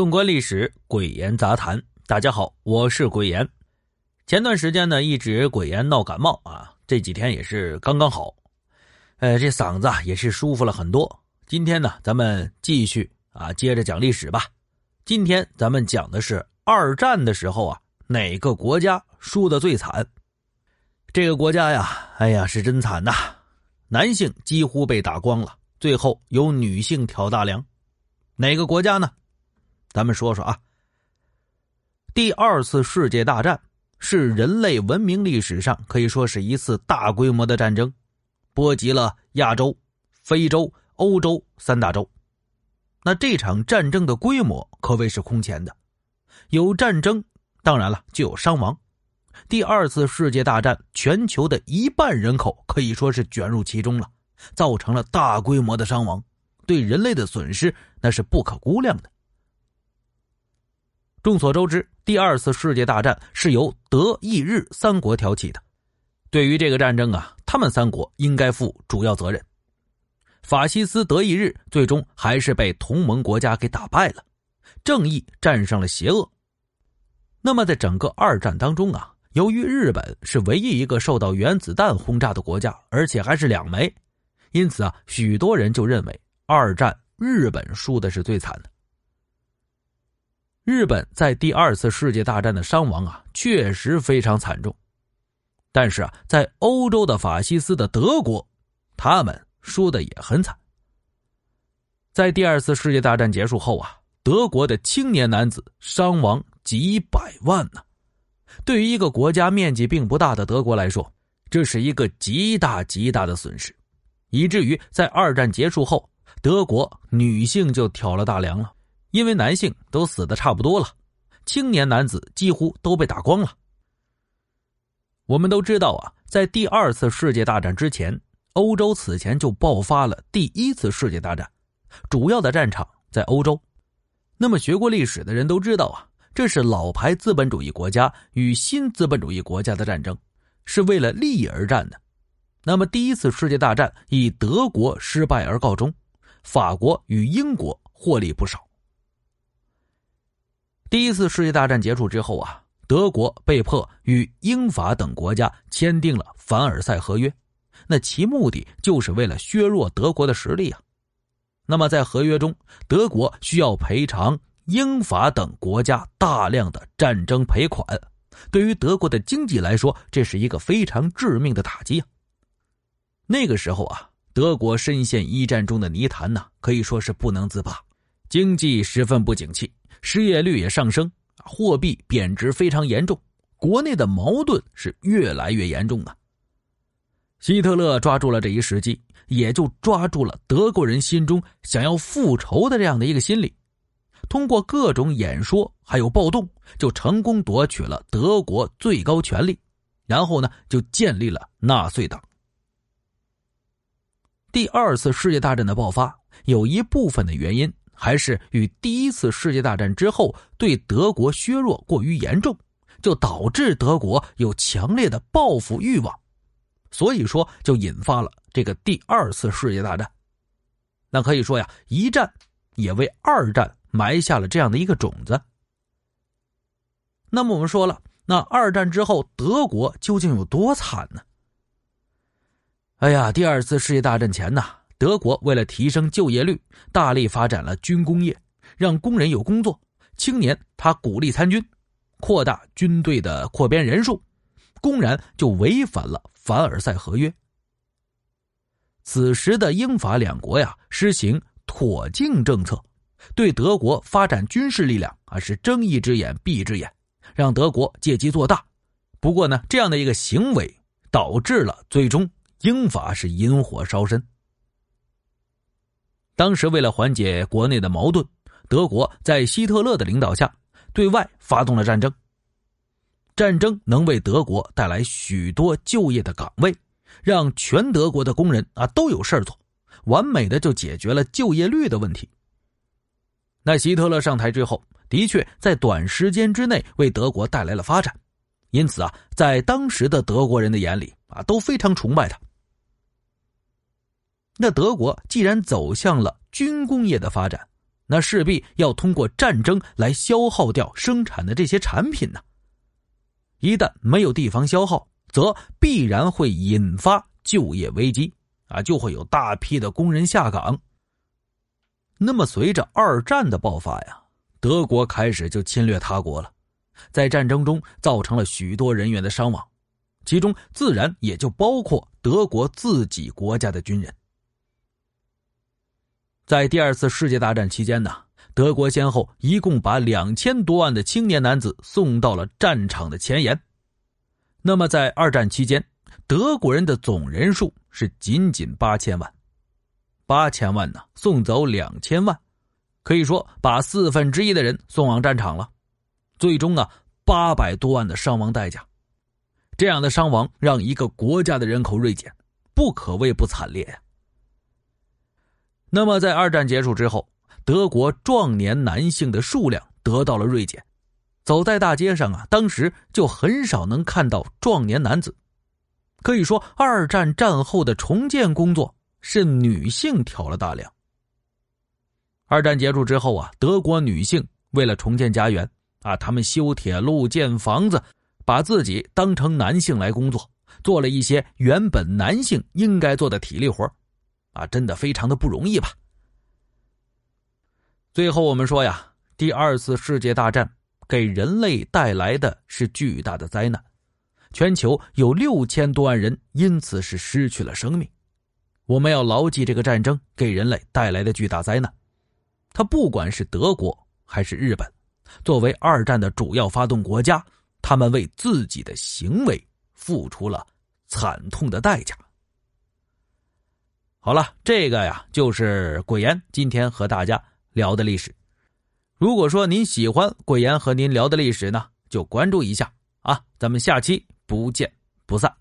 纵观历史，鬼言杂谈。大家好，我是鬼言。前段时间呢，一直鬼言闹感冒啊，这几天也是刚刚好，呃，这嗓子也是舒服了很多。今天呢，咱们继续啊，接着讲历史吧。今天咱们讲的是二战的时候啊，哪个国家输的最惨？这个国家呀，哎呀，是真惨呐，男性几乎被打光了，最后由女性挑大梁。哪个国家呢？咱们说说啊。第二次世界大战是人类文明历史上可以说是一次大规模的战争，波及了亚洲、非洲、欧洲三大洲。那这场战争的规模可谓是空前的，有战争，当然了就有伤亡。第二次世界大战，全球的一半人口可以说是卷入其中了，造成了大规模的伤亡，对人类的损失那是不可估量的。众所周知，第二次世界大战是由德意日三国挑起的。对于这个战争啊，他们三国应该负主要责任。法西斯德意日最终还是被同盟国家给打败了，正义战胜了邪恶。那么，在整个二战当中啊，由于日本是唯一一个受到原子弹轰炸的国家，而且还是两枚，因此啊，许多人就认为二战日本输的是最惨的。日本在第二次世界大战的伤亡啊，确实非常惨重。但是啊，在欧洲的法西斯的德国，他们输的也很惨。在第二次世界大战结束后啊，德国的青年男子伤亡几百万呢。对于一个国家面积并不大的德国来说，这是一个极大极大的损失，以至于在二战结束后，德国女性就挑了大梁了。因为男性都死的差不多了，青年男子几乎都被打光了。我们都知道啊，在第二次世界大战之前，欧洲此前就爆发了第一次世界大战，主要的战场在欧洲。那么学过历史的人都知道啊，这是老牌资本主义国家与新资本主义国家的战争，是为了利益而战的。那么第一次世界大战以德国失败而告终，法国与英国获利不少。第一次世界大战结束之后啊，德国被迫与英法等国家签订了凡尔赛合约，那其目的就是为了削弱德国的实力啊。那么在合约中，德国需要赔偿英法等国家大量的战争赔款，对于德国的经济来说，这是一个非常致命的打击啊。那个时候啊，德国深陷一战中的泥潭呐，可以说是不能自拔，经济十分不景气。失业率也上升，货币贬值非常严重，国内的矛盾是越来越严重啊。希特勒抓住了这一时机，也就抓住了德国人心中想要复仇的这样的一个心理，通过各种演说还有暴动，就成功夺取了德国最高权力，然后呢，就建立了纳粹党。第二次世界大战的爆发，有一部分的原因。还是与第一次世界大战之后对德国削弱过于严重，就导致德国有强烈的报复欲望，所以说就引发了这个第二次世界大战。那可以说呀，一战也为二战埋下了这样的一个种子。那么我们说了，那二战之后德国究竟有多惨呢？哎呀，第二次世界大战前呐。德国为了提升就业率，大力发展了军工业，让工人有工作。青年他鼓励参军，扩大军队的扩编人数，公然就违反了凡尔赛合约。此时的英法两国呀，实行妥敬政策，对德国发展军事力量啊是睁一只眼闭一只眼，让德国借机做大。不过呢，这样的一个行为导致了最终英法是引火烧身。当时为了缓解国内的矛盾，德国在希特勒的领导下对外发动了战争。战争能为德国带来许多就业的岗位，让全德国的工人啊都有事儿做，完美的就解决了就业率的问题。那希特勒上台之后，的确在短时间之内为德国带来了发展，因此啊，在当时的德国人的眼里啊都非常崇拜他。那德国既然走向了军工业的发展，那势必要通过战争来消耗掉生产的这些产品呢。一旦没有地方消耗，则必然会引发就业危机啊，就会有大批的工人下岗。那么，随着二战的爆发呀，德国开始就侵略他国了，在战争中造成了许多人员的伤亡，其中自然也就包括德国自己国家的军人。在第二次世界大战期间呢，德国先后一共把两千多万的青年男子送到了战场的前沿。那么，在二战期间，德国人的总人数是仅仅八千万，八千万呢，送走两千万，可以说把四分之一的人送往战场了。最终啊，八百多万的伤亡代价，这样的伤亡让一个国家的人口锐减，不可谓不惨烈呀。那么，在二战结束之后，德国壮年男性的数量得到了锐减，走在大街上啊，当时就很少能看到壮年男子。可以说，二战战后的重建工作是女性挑了大梁。二战结束之后啊，德国女性为了重建家园啊，他们修铁路、建房子，把自己当成男性来工作，做了一些原本男性应该做的体力活啊，真的非常的不容易吧？最后我们说呀，第二次世界大战给人类带来的是巨大的灾难，全球有六千多万人因此是失去了生命。我们要牢记这个战争给人类带来的巨大灾难，它不管是德国还是日本，作为二战的主要发动国家，他们为自己的行为付出了惨痛的代价。好了，这个呀就是鬼岩今天和大家聊的历史。如果说您喜欢鬼岩和您聊的历史呢，就关注一下啊，咱们下期不见不散。